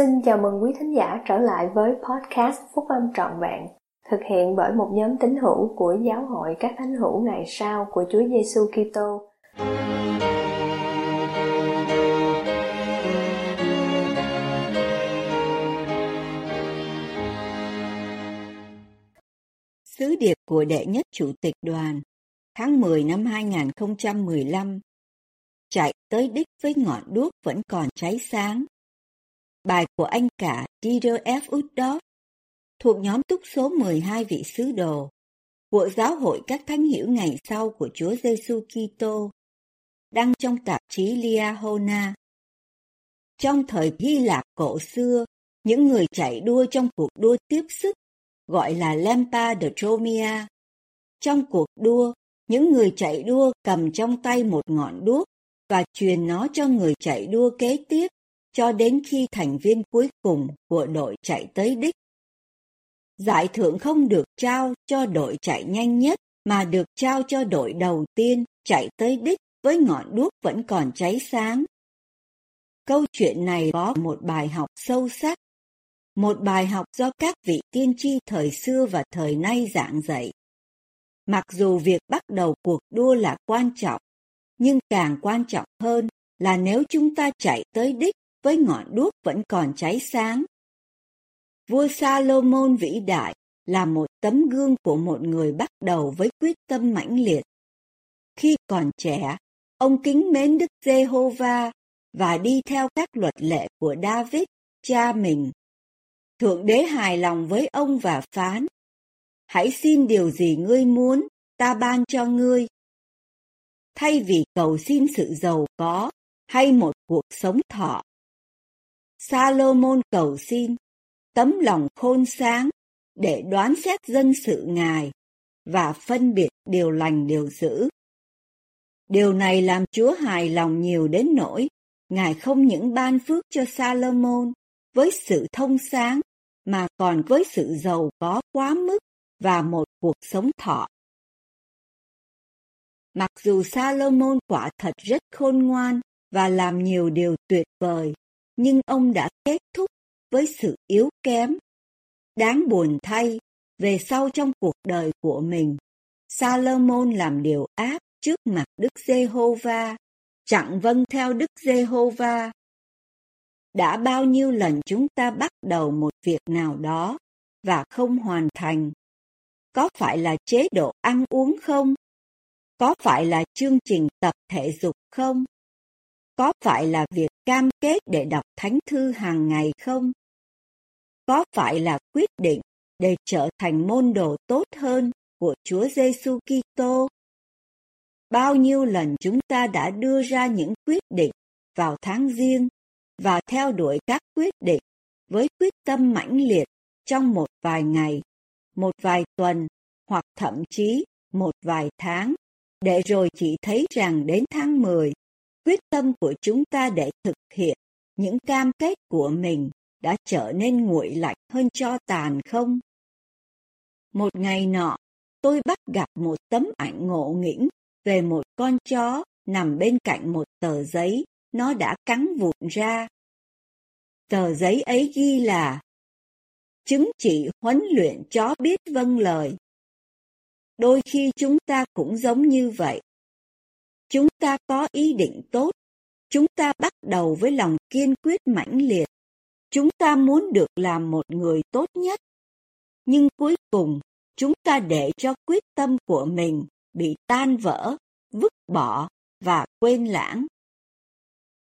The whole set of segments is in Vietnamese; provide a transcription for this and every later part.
Xin chào mừng quý thính giả trở lại với podcast Phúc Âm Trọn Vẹn, thực hiện bởi một nhóm tín hữu của Giáo hội các thánh hữu ngày sau của Chúa Giêsu Kitô. Sứ điệp của đệ nhất chủ tịch đoàn tháng 10 năm 2015 chạy tới đích với ngọn đuốc vẫn còn cháy sáng Bài của anh cả Dieter F. Uddorf thuộc nhóm túc số 12 vị sứ đồ của Giáo hội các thánh hiểu ngày sau của Chúa Giêsu Kitô đăng trong tạp chí Liahona. Trong thời Hy Lạp cổ xưa, những người chạy đua trong cuộc đua tiếp sức gọi là Lampa de Tromia. Trong cuộc đua, những người chạy đua cầm trong tay một ngọn đuốc và truyền nó cho người chạy đua kế tiếp cho đến khi thành viên cuối cùng của đội chạy tới đích. Giải thưởng không được trao cho đội chạy nhanh nhất mà được trao cho đội đầu tiên chạy tới đích với ngọn đuốc vẫn còn cháy sáng. Câu chuyện này có một bài học sâu sắc, một bài học do các vị tiên tri thời xưa và thời nay giảng dạy. Mặc dù việc bắt đầu cuộc đua là quan trọng, nhưng càng quan trọng hơn là nếu chúng ta chạy tới đích với ngọn đuốc vẫn còn cháy sáng. Vua Salomon vĩ đại là một tấm gương của một người bắt đầu với quyết tâm mãnh liệt. Khi còn trẻ, ông kính mến Đức Giê-hô-va và đi theo các luật lệ của David, cha mình. Thượng đế hài lòng với ông và phán, hãy xin điều gì ngươi muốn, ta ban cho ngươi. Thay vì cầu xin sự giàu có hay một cuộc sống thọ, Salomon cầu xin tấm lòng khôn sáng để đoán xét dân sự Ngài và phân biệt điều lành điều dữ. Điều này làm Chúa hài lòng nhiều đến nỗi Ngài không những ban phước cho Salomon với sự thông sáng mà còn với sự giàu có quá mức và một cuộc sống thọ. Mặc dù Salomon quả thật rất khôn ngoan và làm nhiều điều tuyệt vời, nhưng ông đã kết thúc với sự yếu kém. Đáng buồn thay, về sau trong cuộc đời của mình, Salomon làm điều ác trước mặt Đức Giê-hô-va, chẳng vâng theo Đức Giê-hô-va. Đã bao nhiêu lần chúng ta bắt đầu một việc nào đó và không hoàn thành? Có phải là chế độ ăn uống không? Có phải là chương trình tập thể dục không? Có phải là việc cam kết để đọc thánh thư hàng ngày không? Có phải là quyết định để trở thành môn đồ tốt hơn của Chúa Giêsu Kitô? Bao nhiêu lần chúng ta đã đưa ra những quyết định vào tháng riêng và theo đuổi các quyết định với quyết tâm mãnh liệt trong một vài ngày, một vài tuần hoặc thậm chí một vài tháng, để rồi chỉ thấy rằng đến tháng 10 quyết tâm của chúng ta để thực hiện những cam kết của mình đã trở nên nguội lạnh hơn cho tàn không? Một ngày nọ, tôi bắt gặp một tấm ảnh ngộ nghĩnh về một con chó nằm bên cạnh một tờ giấy nó đã cắn vụn ra. Tờ giấy ấy ghi là chứng chỉ huấn luyện chó biết vâng lời. Đôi khi chúng ta cũng giống như vậy. Chúng ta có ý định tốt. Chúng ta bắt đầu với lòng kiên quyết mãnh liệt. Chúng ta muốn được làm một người tốt nhất. Nhưng cuối cùng, chúng ta để cho quyết tâm của mình bị tan vỡ, vứt bỏ và quên lãng.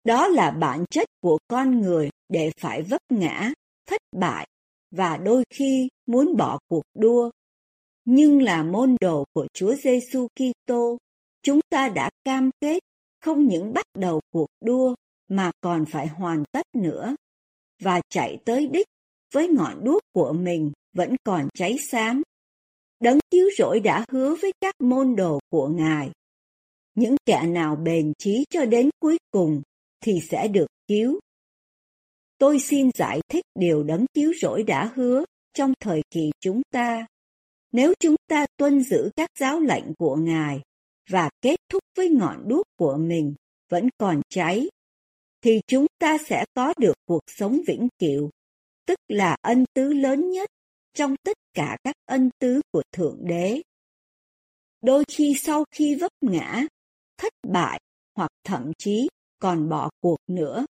Đó là bản chất của con người để phải vấp ngã, thất bại và đôi khi muốn bỏ cuộc đua. Nhưng là môn đồ của Chúa Giêsu Kitô, Chúng ta đã cam kết, không những bắt đầu cuộc đua, mà còn phải hoàn tất nữa và chạy tới đích, với ngọn đuốc của mình, vẫn còn cháy xám. Đấng cứu rỗi đã hứa với các môn đồ của Ngài. Những kẻ nào bền chí cho đến cuối cùng, thì sẽ được cứu. Tôi xin giải thích điều đấng cứu rỗi đã hứa trong thời kỳ chúng ta. Nếu chúng ta tuân giữ các giáo lệnh của Ngài và kết thúc với ngọn đuốc của mình vẫn còn cháy, thì chúng ta sẽ có được cuộc sống vĩnh cửu, tức là ân tứ lớn nhất trong tất cả các ân tứ của Thượng Đế. Đôi khi sau khi vấp ngã, thất bại hoặc thậm chí còn bỏ cuộc nữa,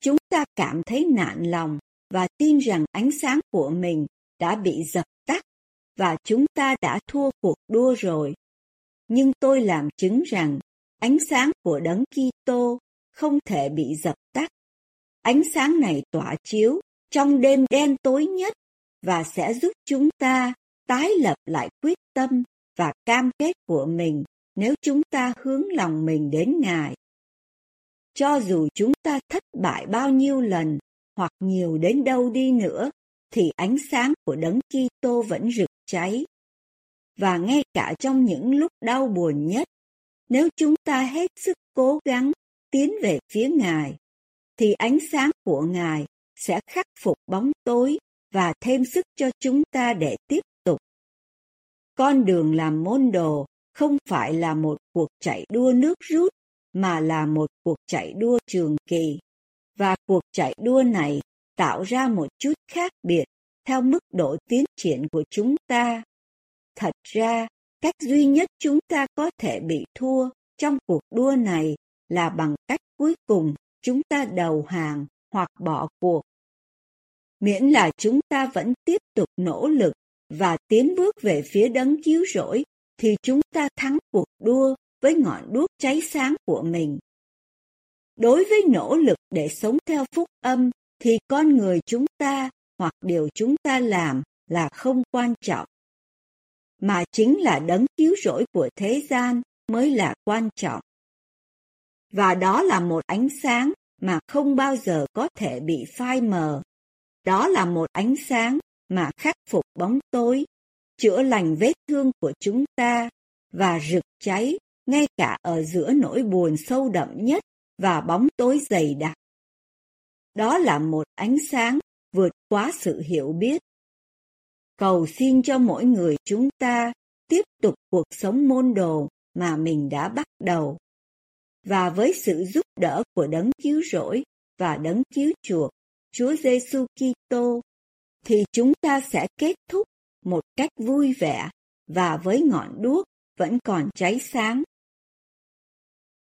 chúng ta cảm thấy nạn lòng và tin rằng ánh sáng của mình đã bị dập tắt và chúng ta đã thua cuộc đua rồi. Nhưng tôi làm chứng rằng ánh sáng của Đấng Kitô không thể bị dập tắt. Ánh sáng này tỏa chiếu trong đêm đen tối nhất và sẽ giúp chúng ta tái lập lại quyết tâm và cam kết của mình nếu chúng ta hướng lòng mình đến Ngài. Cho dù chúng ta thất bại bao nhiêu lần hoặc nhiều đến đâu đi nữa, thì ánh sáng của Đấng Kitô vẫn rực cháy. Và ngay cả trong những lúc đau buồn nhất, nếu chúng ta hết sức cố gắng tiến về phía Ngài, thì ánh sáng của Ngài sẽ khắc phục bóng tối và thêm sức cho chúng ta để tiếp tục. Con đường làm môn đồ không phải là một cuộc chạy đua nước rút, mà là một cuộc chạy đua trường kỳ. Và cuộc chạy đua này tạo ra một chút khác biệt theo mức độ tiến triển của chúng ta. Thật ra, cách duy nhất chúng ta có thể bị thua trong cuộc đua này là bằng cách cuối cùng chúng ta đầu hàng hoặc bỏ cuộc. Miễn là chúng ta vẫn tiếp tục nỗ lực và tiến bước về phía đấng cứu rỗi, thì chúng ta thắng cuộc đua với ngọn đuốc cháy sáng của mình. Đối với nỗ lực để sống theo phúc âm, thì con người chúng ta hoặc điều chúng ta làm là không quan trọng. Mà chính là đấng cứu rỗi của thế gian mới là quan trọng. Và đó là một ánh sáng mà không bao giờ có thể bị phai mờ. Đó là một ánh sáng mà khắc phục bóng tối, chữa lành vết thương của chúng ta và rực cháy ngay cả ở giữa nỗi buồn sâu đậm nhất và bóng tối dày đặc. Đó là một ánh sáng vượt quá sự hiểu biết. Cầu xin cho mỗi người chúng ta tiếp tục cuộc sống môn đồ mà mình đã bắt đầu. Và với sự giúp đỡ của đấng cứu rỗi và đấng cứu chuộc, Chúa Giêsu Kitô, thì chúng ta sẽ kết thúc một cách vui vẻ và với ngọn đuốc vẫn còn cháy sáng